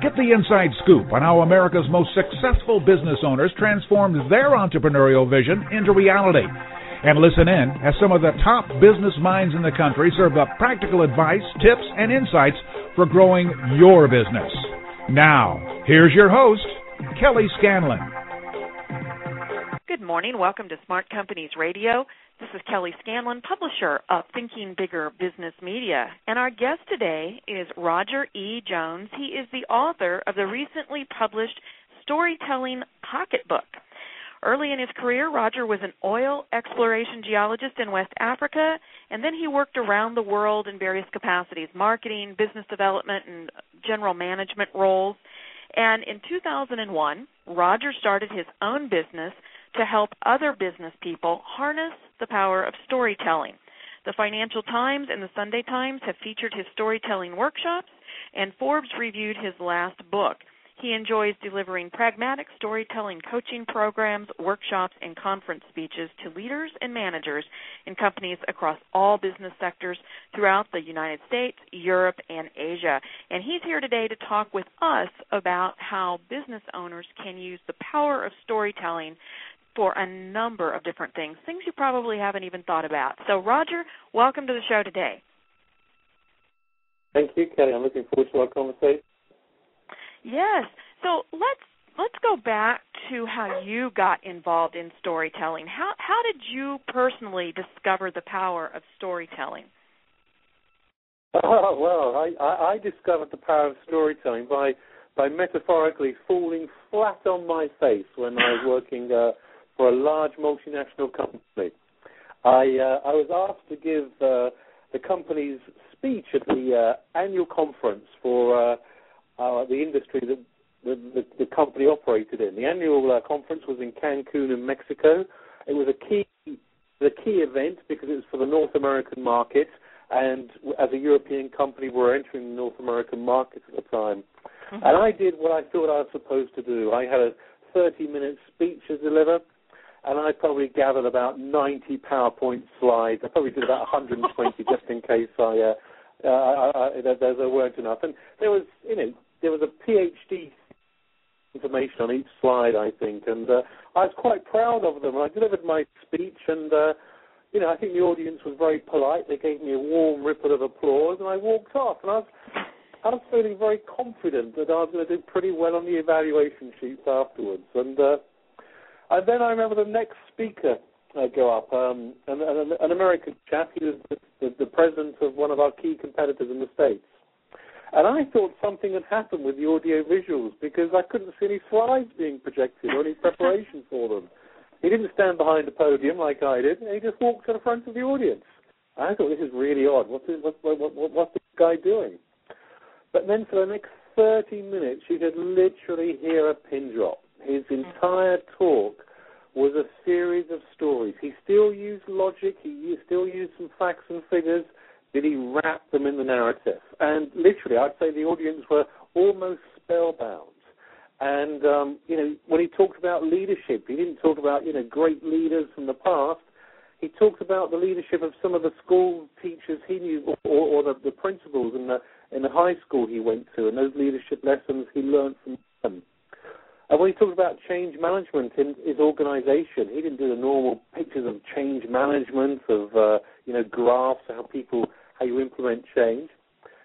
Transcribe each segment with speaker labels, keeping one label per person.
Speaker 1: Get the inside scoop on how America's most successful business owners transformed their entrepreneurial vision into reality. And listen in as some of the top business minds in the country serve up practical advice, tips, and insights for growing your business. Now, here's your host, Kelly Scanlon.
Speaker 2: Good morning. Welcome to Smart Companies Radio. This is Kelly Scanlon, publisher of Thinking Bigger Business Media. And our guest today is Roger E. Jones. He is the author of the recently published Storytelling Pocketbook. Early in his career, Roger was an oil exploration geologist in West Africa, and then he worked around the world in various capacities marketing, business development, and general management roles. And in 2001, Roger started his own business to help other business people harness the power of storytelling. The Financial Times and the Sunday Times have featured his storytelling workshops, and Forbes reviewed his last book. He enjoys delivering pragmatic storytelling coaching programs, workshops, and conference speeches to leaders and managers in companies across all business sectors throughout the United States, Europe, and Asia. And he's here today to talk with us about how business owners can use the power of storytelling for a number of different things, things you probably haven't even thought about. So, Roger, welcome to the show today.
Speaker 3: Thank you, Kelly. I'm looking forward to our conversation.
Speaker 2: Yes. So let's let's go back to how you got involved in storytelling. How how did you personally discover the power of storytelling?
Speaker 3: Oh, well, I, I, I discovered the power of storytelling by by metaphorically falling flat on my face when I was working uh, for a large multinational company. I uh, I was asked to give uh, the company's speech at the uh, annual conference for uh, uh, the industry that the, the, the, company operated in. The annual uh, conference was in Cancun, in Mexico. It was a key the key event because it was for the North American market, and as a European company, we were entering the North American market at the time. Mm-hmm. And I did what I thought I was supposed to do. I had a 30 minute speech to deliver and I probably gathered about 90 PowerPoint slides. I probably did about 120 just in case I, uh, uh, I, I, there, there weren't enough. And there was, you know, there was a PhD information on each slide, I think, and uh, I was quite proud of them. I delivered my speech, and uh, you know, I think the audience was very polite. They gave me a warm ripple of applause, and I walked off, and I was. I was feeling very confident that I was going to do pretty well on the evaluation sheets afterwards, and uh, and then I remember the next speaker uh, go up, um, an, an, an, American chap. He was the, the, the, president of one of our key competitors in the States. And I thought something had happened with the audio visuals because I couldn't see any slides being projected or any preparation for them. He didn't stand behind the podium like I did. He just walked to the front of the audience. I thought this is really odd. What's this, what, what, what, what's this guy doing? But then for the next 30 minutes, you could literally hear a pin drop his entire talk was a series of stories. He still used logic, he still used some facts and figures, but he wrapped them in the narrative. And literally, I'd say the audience were almost spellbound. And um, you know, when he talked about leadership, he didn't talk about you know great leaders from the past. He talked about the leadership of some of the school teachers he knew, or, or the, the principals in the in the high school he went to, and those leadership lessons he learned from them. And when he talked about change management in his organization, he didn't do the normal pictures of change management, of uh, you know graphs, how people, how you implement change.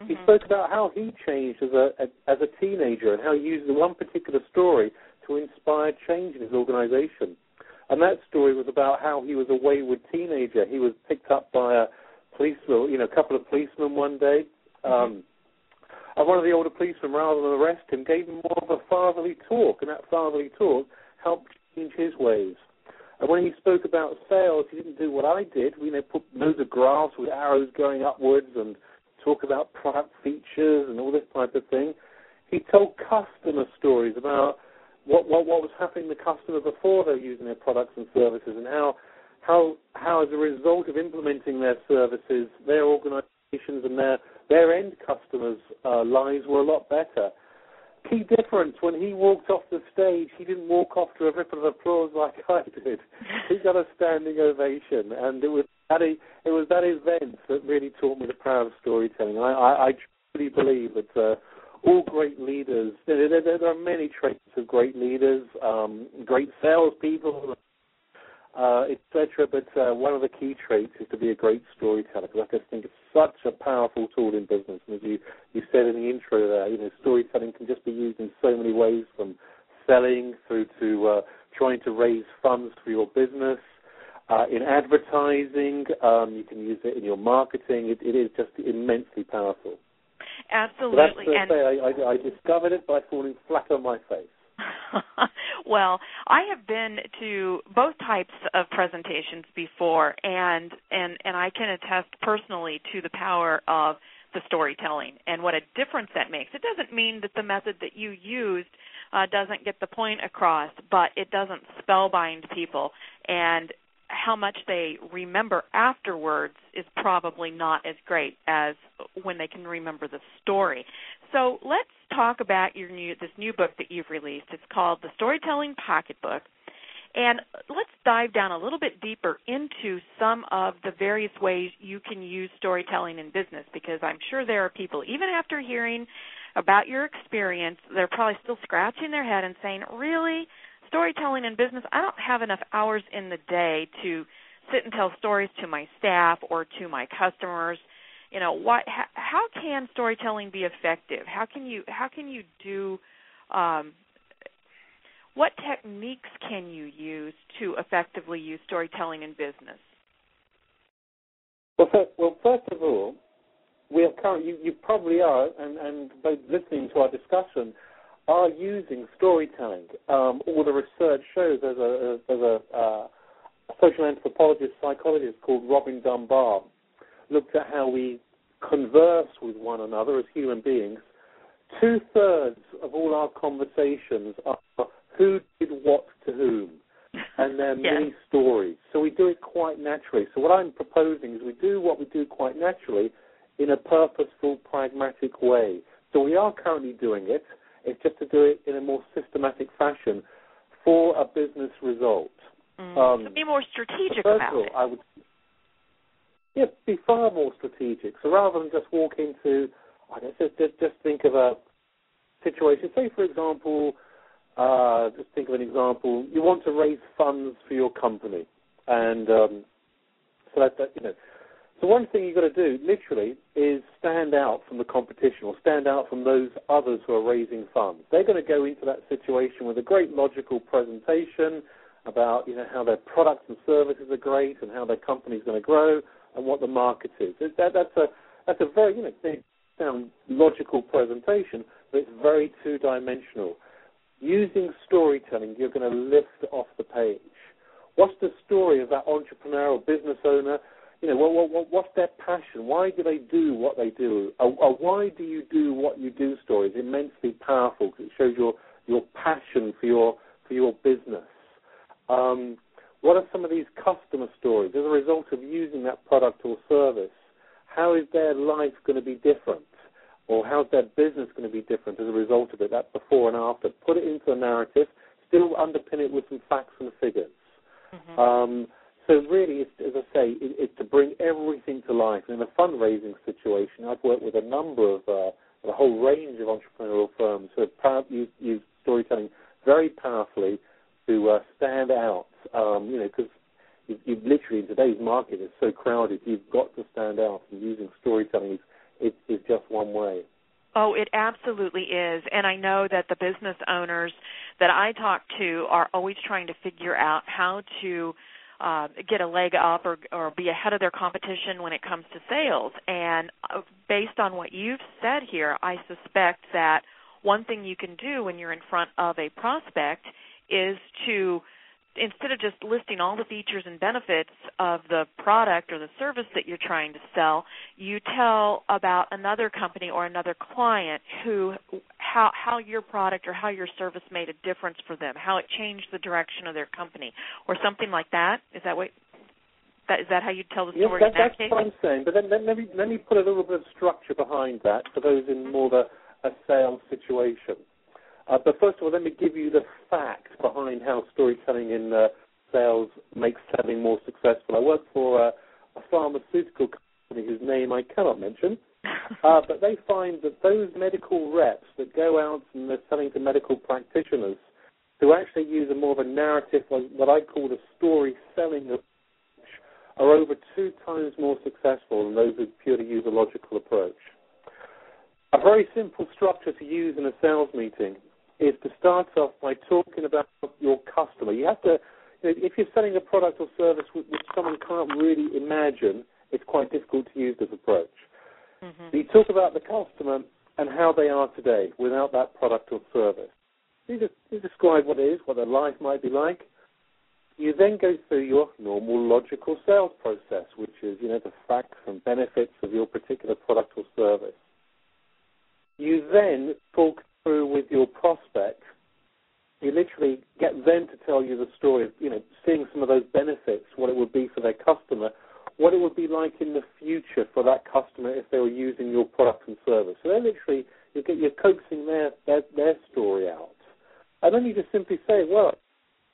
Speaker 3: Mm-hmm. He spoke about how he changed as a, a as a teenager and how he used one particular story to inspire change in his organization. And that story was about how he was a wayward teenager. He was picked up by a policeman, you know, a couple of policemen one day. Mm-hmm. And one of the older policemen, rather than arrest him, gave him more of a fatherly talk, and that fatherly talk helped change his ways. And when he spoke about sales, he didn't do what I did. We you know, put loads of graphs with arrows going upwards and talk about product features and all this type of thing. He told customer stories about what what, what was happening to the customer before they were using their products and services and how how how as a result of implementing their services, their organisations and their their end customers' uh, lives were a lot better. Key difference when he walked off the stage, he didn't walk off to a ripple of applause like I did. he got a standing ovation, and it was that it was that event that really taught me the power of storytelling. I, I, I truly believe that. Uh, all great leaders. There, there, there, are many traits of great leaders, um, great salespeople, uh, etc. But uh, one of the key traits is to be a great storyteller because I just think it's such a powerful tool in business. And as you, you said in the intro there, you know, storytelling can just be used in so many ways from selling through to uh, trying to raise funds for your business. Uh, in advertising, um, you can use it in your marketing. It, it is just immensely powerful.
Speaker 2: Absolutely.
Speaker 3: So that's and I, I, I discovered it by falling flat on my face.
Speaker 2: well, I have been to both types of presentations before, and and and I can attest personally to the power of the storytelling and what a difference that makes. It doesn't mean that the method that you used uh, doesn't get the point across, but it doesn't spellbind people, and how much they remember afterwards is probably not as great as when they can remember the story. So let's talk about your new this new book that you've released. It's called The Storytelling Pocketbook. And let's dive down a little bit deeper into some of the various ways you can use storytelling in business because I'm sure there are people, even after hearing about your experience, they're probably still scratching their head and saying, Really? Storytelling in business, I don't have enough hours in the day to sit and tell stories to my staff or to my customers. You know, what how, can storytelling be effective? How can you how can you do um, what techniques can you use to effectively use storytelling in business?
Speaker 3: Well, first, well, first of all, we are currently, you, you probably are, and, and listening to our discussion, are using storytelling. Um, all the research shows there's a, there's a, uh, social anthropologist, psychologist called Robin Dunbar, looked at how we converse with one another as human beings. Two thirds of all our conversations are who did what to whom, and they're
Speaker 2: yeah.
Speaker 3: many stories. So we do it quite naturally. So what I'm proposing is we do what we do quite naturally in a purposeful, pragmatic way. So we are currently doing it. It's just to do it in a more systematic fashion for a business result.
Speaker 2: Mm. Um, so be more strategic
Speaker 3: first
Speaker 2: about
Speaker 3: of all,
Speaker 2: it.
Speaker 3: I would yeah, be far more strategic. So rather than just walk into, I guess just just, just think of a situation. Say, for example, uh, just think of an example. You want to raise funds for your company, and um, so that, that you know so one thing you've got to do, literally, is stand out from the competition or stand out from those others who are raising funds. They're going to go into that situation with a great logical presentation about you know how their products and services are great and how their company is going to grow and what the market is. That, that's a that's a very you know big sound logical presentation, but it's very two dimensional. Using storytelling, you're going to lift off the page. What's the story of that entrepreneur or business owner you know, what, what, what's their passion? Why do they do what they do? A, a why do you do what you do story is immensely powerful because it shows your your passion for your for your business. Um, what are some of these customer stories as a result of using that product or service? How is their life going to be different? Or how's their business going to be different as a result of it? That before and after. Put it into a narrative, still underpin it with some facts and figures. Mm-hmm. Um, so really, it's, as I say, it, it's to bring everything to life. In a fundraising situation, I've worked with a number of uh, a whole range of entrepreneurial firms who have used, used storytelling very powerfully to uh, stand out. Um, you know, because you, you literally in today's market is so crowded, you've got to stand out, and using storytelling is, is just one way.
Speaker 2: Oh, it absolutely is. And I know that the business owners that I talk to are always trying to figure out how to uh, get a leg up or, or be ahead of their competition when it comes to sales. And uh, based on what you've said here, I suspect that one thing you can do when you're in front of a prospect is to instead of just listing all the features and benefits of the product or the service that you're trying to sell, you tell about another company or another client who how how your product or how your service made a difference for them, how it changed the direction of their company or something like that. Is that what That is that how you tell the
Speaker 3: yes,
Speaker 2: story
Speaker 3: that,
Speaker 2: in that
Speaker 3: that's
Speaker 2: case?
Speaker 3: what I'm saying. But then, then let me let me put a little bit of structure behind that for those in more of a, a sales situation. Uh, but first of all, let me give you the facts behind how storytelling in uh, sales makes selling more successful. I work for uh, a pharmaceutical company whose name I cannot mention, uh, but they find that those medical reps that go out and they're selling to medical practitioners who actually use a more of a narrative, what I call a story selling approach, are over two times more successful than those who purely use a logical approach. A very simple structure to use in a sales meeting is to start off by talking about your customer. You have to, you know, if you're selling a product or service which someone can't really imagine, it's quite difficult to use this approach.
Speaker 2: Mm-hmm.
Speaker 3: You talk about the customer and how they are today without that product or service. You, just, you describe what it is, what their life might be like. You then go through your normal logical sales process, which is, you know, the facts and benefits of your particular product or service. You then talk through with your prospect. You literally get them to tell you the story of, you know, seeing some of those benefits, what it would be for their customer, what it would be like in the future for that customer if they were using your product and service. So then literally you get you're coaxing their, their their story out. And then you just simply say, well,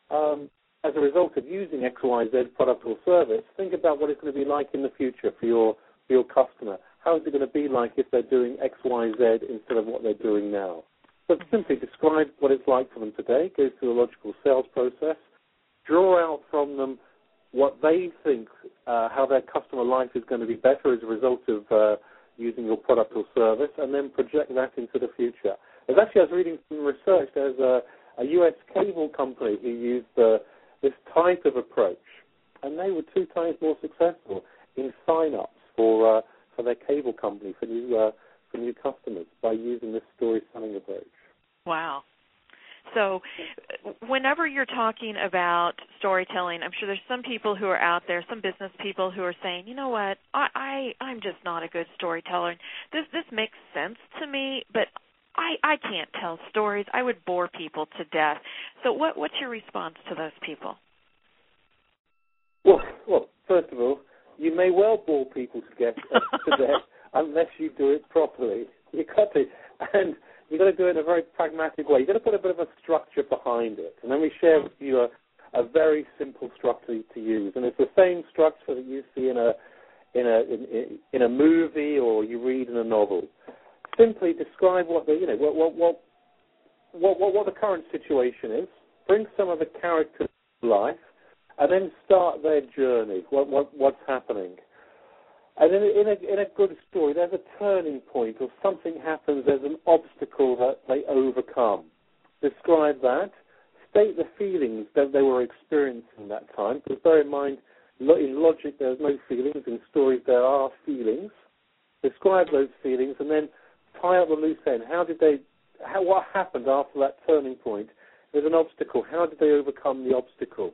Speaker 3: um, as a result of using XYZ product or service, think about what it's going to be like in the future for your for your customer. How is it going to be like if they're doing XYZ instead of what they're doing now? So simply describe what it's like for them today, go through a logical sales process, draw out from them what they think, uh, how their customer life is going to be better as a result of uh, using your product or service, and then project that into the future. As actually, I was reading some research. There's a, a U.S. cable company who used uh, this type of approach, and they were two times more successful in sign-ups for uh, for their cable company for new uh, for new customers by using this story selling approach.
Speaker 2: Wow. So, whenever you're talking about storytelling, I'm sure there's some people who are out there, some business people who are saying, you know what, I, I I'm just not a good storyteller. This this makes sense to me, but I I can't tell stories. I would bore people to death. So, what what's your response to those people?
Speaker 3: Well, well, first of all, you may well bore people to get to death unless you do it properly. You got to, you've got to do it in a very pragmatic way. You've got to put a bit of a structure behind it. And then we share with you a, a very simple structure to use. And it's the same structure that you see in a in a in, in a movie or you read in a novel. Simply describe what the you know what what what what, what, the current situation is. Bring some of the characters to life, and then start their journey. What what what's happening? And in a, in a, in a good story, there's a turning point or something happens, there's an obstacle that they overcome. Describe that. State the feelings that they were experiencing that time. Because bear in mind, in logic, there's no feelings. In stories, there are feelings. Describe those feelings and then tie up the loose end. How did they, how, what happened after that turning point? There's an obstacle. How did they overcome the obstacle?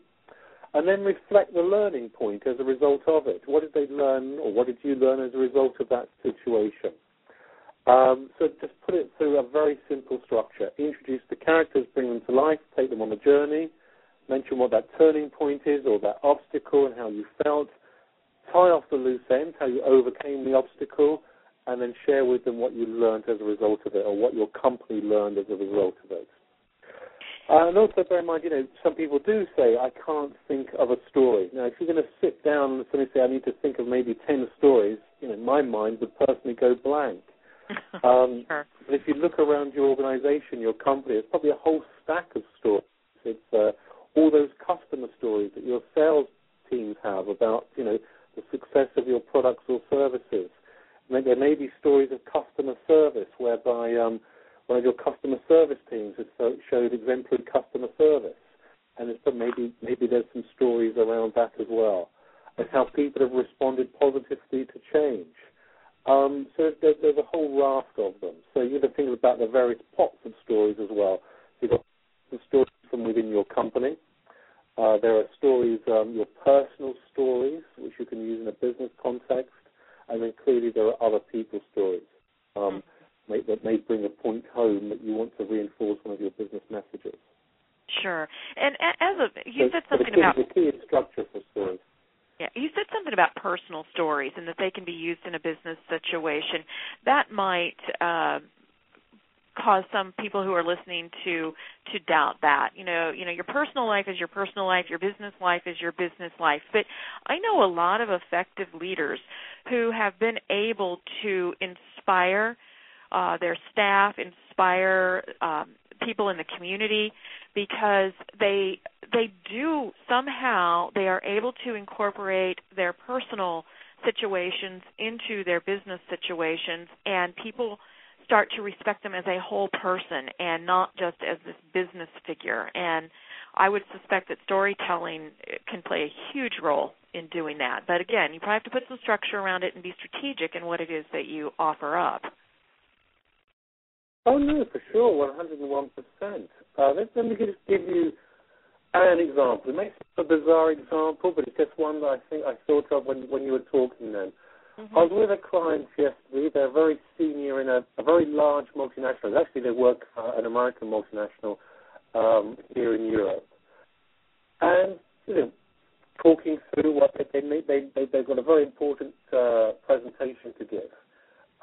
Speaker 3: And then reflect the learning point as a result of it. What did they learn, or what did you learn as a result of that situation? Um, so just put it through a very simple structure. Introduce the characters, bring them to life, take them on a journey, mention what that turning point is or that obstacle and how you felt, tie off the loose ends, how you overcame the obstacle, and then share with them what you learned as a result of it or what your company learned as a result of it. Uh, and also bear in mind, you know, some people do say, I can't think of a story. Now, if you're going to sit down and suddenly say, I need to think of maybe 10 stories, you know, my mind would personally go blank. Um,
Speaker 2: sure.
Speaker 3: But if you look around your organization, your company, it's probably a whole stack of stories. It's uh, all those customer stories that your sales teams have about, you know, the success of your products or services. There may be stories of customer service whereby um, one of your customer service teams has showed exemplary customer service, and it's, maybe maybe there's some stories around that as well. It's how people have responded positively to change. Um, so there's, there's, a whole raft of them. So you to think about the various pots of stories as well. You've got some stories from within your company. Uh, there are stories, um, your personal stories, which you can use in a business context, and then clearly there are other people's stories um, may, that may bring a point home that you want to reinforce one of your business messages.
Speaker 2: Sure. And as a you
Speaker 3: so,
Speaker 2: said something
Speaker 3: the key,
Speaker 2: about
Speaker 3: the key is structure for stories.
Speaker 2: Yeah, you said something about personal stories and that they can be used in a business situation. That might uh, cause some people who are listening to to doubt that. You know, you know, your personal life is your personal life, your business life is your business life. But I know a lot of effective leaders who have been able to inspire uh, their staff, inspire um, people in the community because they they do somehow they are able to incorporate their personal situations into their business situations and people start to respect them as a whole person and not just as this business figure. And I would suspect that storytelling can play a huge role in doing that. But again, you probably have to put some structure around it and be strategic in what it is that you offer up.
Speaker 3: Oh no, for sure, one hundred and one percent. Uh, let me just give you an example. It may seem a bizarre example, but it's just one that I think I thought of when when you were talking then. Mm-hmm. I was with a client yesterday. They're very senior in a, a very large multinational. Actually, they work for an American multinational um, here in Europe. And you know, talking through what they they they, they they've got a very important uh, presentation to give.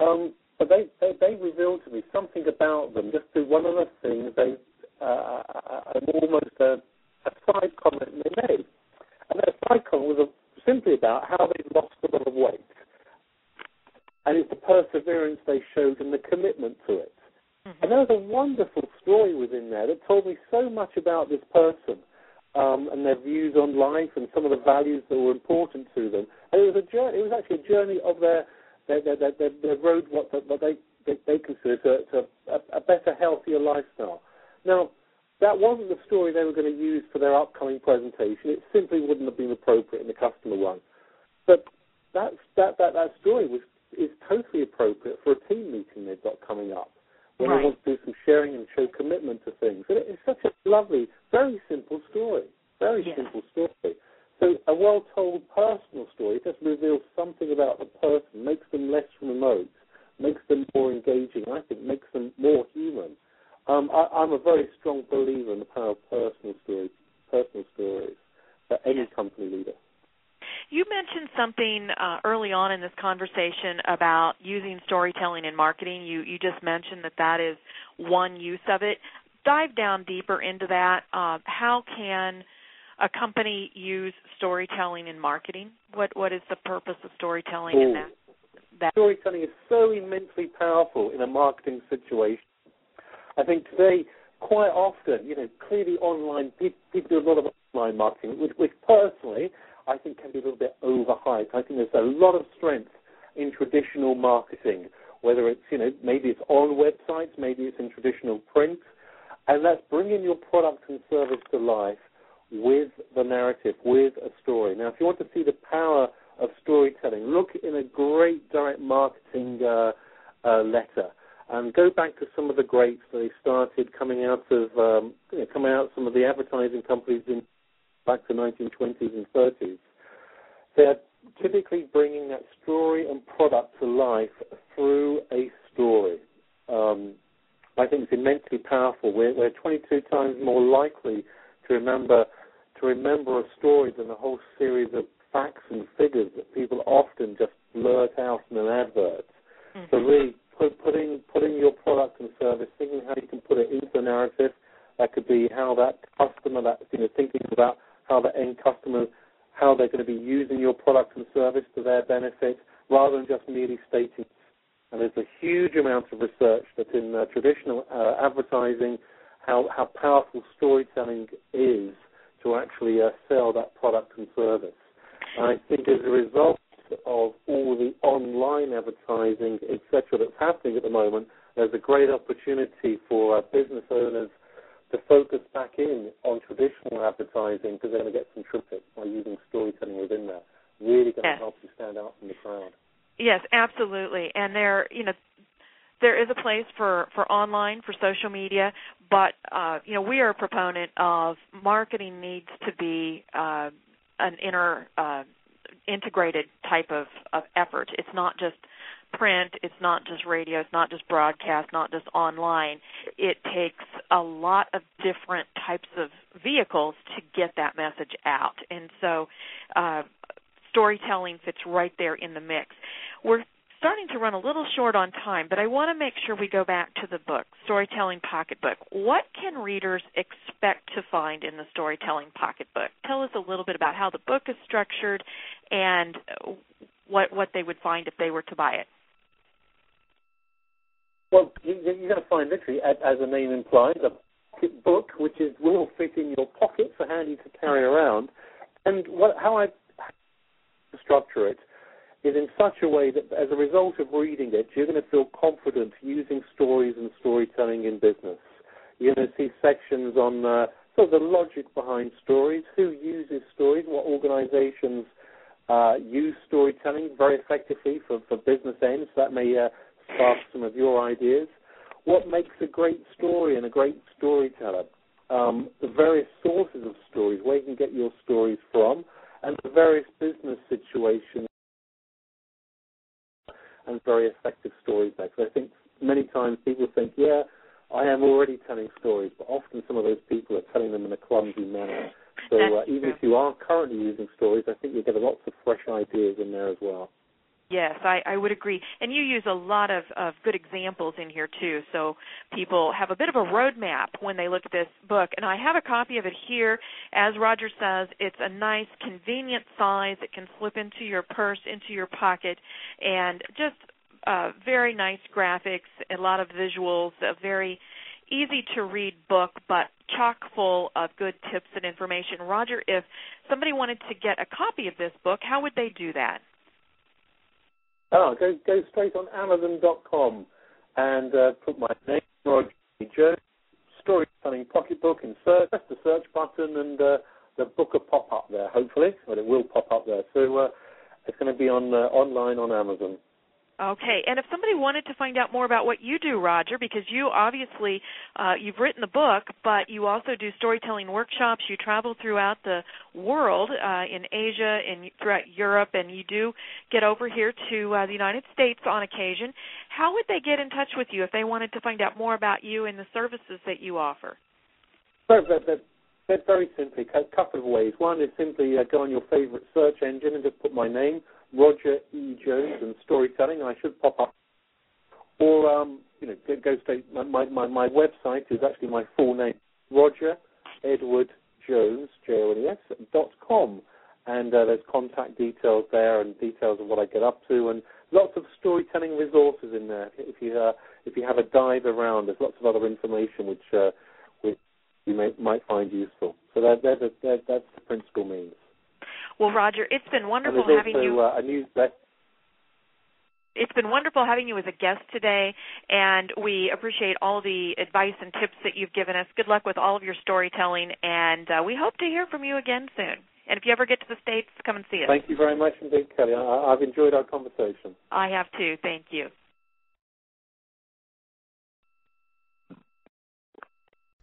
Speaker 3: Um, but they, they they revealed to me something about them. Just through one of the things they uh, almost a, a side comment they made, and that side comment was a, simply about how they lost a lot of weight and it's the perseverance they showed and the commitment to it. Mm-hmm. And there was a wonderful story within there that told me so much about this person um, and their views on life and some of the values that were important to them. And it was a journey. It was actually a journey of their their their, their, their, their road what, what they they, they consider to, to a, a better, healthier lifestyle. Now, that wasn't the story they were going to use for their upcoming presentation. It simply wouldn't have been appropriate in the customer one. But that that that, that story was is totally appropriate for a team meeting they've got coming up when
Speaker 2: right.
Speaker 3: they want to do some sharing and show commitment to things. And it's such a lovely, very simple story. Very
Speaker 2: yes.
Speaker 3: simple story. So a well-told personal story just reveals something about the person, makes them less remote, makes them more engaging. I think makes them more human. Um, I, am a very strong believer in the power of personal stories, personal stories for any company leader.
Speaker 2: You mentioned something uh, early on in this conversation about using storytelling in marketing. You you just mentioned that that is one use of it. Dive down deeper into that. Uh, how can a company use storytelling in marketing? What what is the purpose of storytelling in that? that?
Speaker 3: Storytelling is so immensely powerful in a marketing situation. I think today, quite often, you know, clearly online people, people do a lot of online marketing, which, which personally I think can be a little bit overhyped. I think there's a lot of strength in traditional marketing, whether it's, you know, maybe it's on websites, maybe it's in traditional print, and that's bringing your product and service to life with the narrative, with a story. Now, if you want to see the power of storytelling, look in a great direct marketing uh, uh, letter and go back to some of the greats that they started coming out of um, you know, coming out of some of the advertising companies in back to 1920s and 30s, they're typically bringing that story and product to life through a story. Um, I think it's immensely powerful. We're, we're 22 times more likely to remember to remember a story than a whole series of facts and figures that people often just blurt out in an advert. Mm-hmm. So really put, putting putting your product and service, thinking how you can put it into the narrative. That could be how that customer, that you know, thinking about how the end customer, how they're going to be using your product and service to their benefit, rather than just merely stating. And there's a huge amount of research that in uh, traditional uh, advertising, how, how powerful storytelling is to actually uh, sell that product and service. And I think as a result of all the online advertising, etc., that's happening at the moment, there's a great opportunity for uh, business owners to focus back in on traditional advertising because they're going to get some traffic by using storytelling within that. Really going yes. to help you stand out from the crowd.
Speaker 2: Yes, absolutely. And there, you know, there is a place for for online for social media, but uh, you know, we are a proponent of marketing needs to be uh, an inner uh, integrated type of of effort. It's not just print, it's not just radio, it's not just broadcast, not just online. It takes a lot of different types of vehicles to get that message out. And so uh, storytelling fits right there in the mix. We're starting to run a little short on time, but I want to make sure we go back to the book, Storytelling Pocketbook. What can readers expect to find in the Storytelling Pocketbook? Tell us a little bit about how the book is structured and what what they would find if they were to buy it.
Speaker 3: Well, you're going to find literally, as the name implies, a book which is will fit in your pocket for handy to carry around. And what, how I structure it is in such a way that as a result of reading it, you're going to feel confident using stories and storytelling in business. You're going to see sections on uh, sort of the logic behind stories, who uses stories, what organizations uh, use storytelling very effectively for, for business ends. That may uh, spark some of your ideas. What makes a great story and a great storyteller? Um, the various sources of stories, where you can get your stories from, and the various business situations and very effective stories there. Because I think many times people think, yeah, I am already telling stories, but often some of those people are telling them in a clumsy manner. So uh, even if you are currently using stories, I think you'll get lots of fresh ideas in there as well.
Speaker 2: Yes, I, I would agree. And you use a lot of, of good examples in here too, so people have a bit of a roadmap when they look at this book. And I have a copy of it here. As Roger says, it's a nice, convenient size. It can slip into your purse, into your pocket, and just uh, very nice graphics, a lot of visuals, a very easy to read book, but chock full of good tips and information. Roger, if somebody wanted to get a copy of this book, how would they do that?
Speaker 3: Oh, go go straight on Amazon.com and uh, put my name, Roger Jones, storytelling pocketbook, in search. Press the search button, and uh, the book will pop up there. Hopefully, but it will pop up there. So uh, it's going to be on uh, online on Amazon.
Speaker 2: Okay, and if somebody wanted to find out more about what you do, Roger, because you obviously uh, you've written the book, but you also do storytelling workshops. You travel throughout the world, uh, in Asia and throughout Europe, and you do get over here to uh, the United States on occasion. How would they get in touch with you if they wanted to find out more about you and the services that you offer?
Speaker 3: Very, very, very simply, a couple of ways. One is simply uh, go on your favorite search engine and just put my name Roger E. Jones and storytelling. I should pop up. Or, um, you know, go straight. My, my, my website is actually my full name, Roger Edward Jones, J O N E S, dot com. And uh, there's contact details there and details of what I get up to and lots of storytelling resources in there. If you uh, if you have a dive around, there's lots of other information which uh, which you may, might find useful. So that, that, that, that's the principal means.
Speaker 2: Well, Roger, it's been wonderful having
Speaker 3: also,
Speaker 2: you.
Speaker 3: Uh, a newsletter.
Speaker 2: It's been wonderful having you as a guest today, and we appreciate all the advice and tips that you've given us. Good luck with all of your storytelling, and uh, we hope to hear from you again soon. And if you ever get to the States, come and see us.
Speaker 3: Thank you very much indeed, Kelly. I, I've enjoyed our conversation.
Speaker 2: I have too. Thank you.